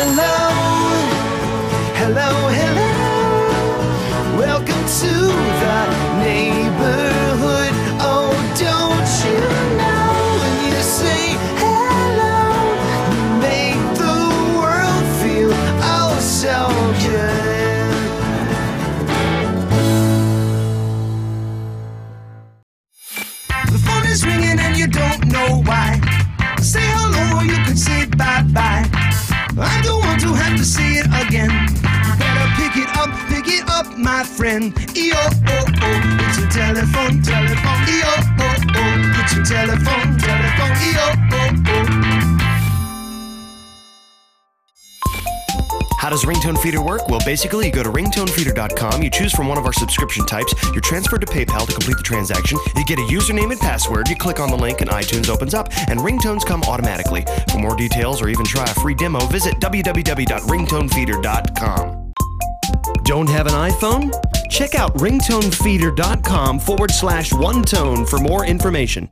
Hello, hello, hello. Welcome to the neighborhood. Oh, don't you know when you say hello, you make the world feel oh so good. The phone is ringing to see it again. Better pick it up, pick it up, my friend. Oh oh oh, it's your telephone, telephone. How does Ringtone Feeder work? Well, basically, you go to ringtonefeeder.com, you choose from one of our subscription types, you're transferred to PayPal to complete the transaction, you get a username and password, you click on the link, and iTunes opens up, and ringtones come automatically. For more details or even try a free demo, visit www.ringtonefeeder.com. Don't have an iPhone? Check out ringtonefeeder.com forward slash one tone for more information.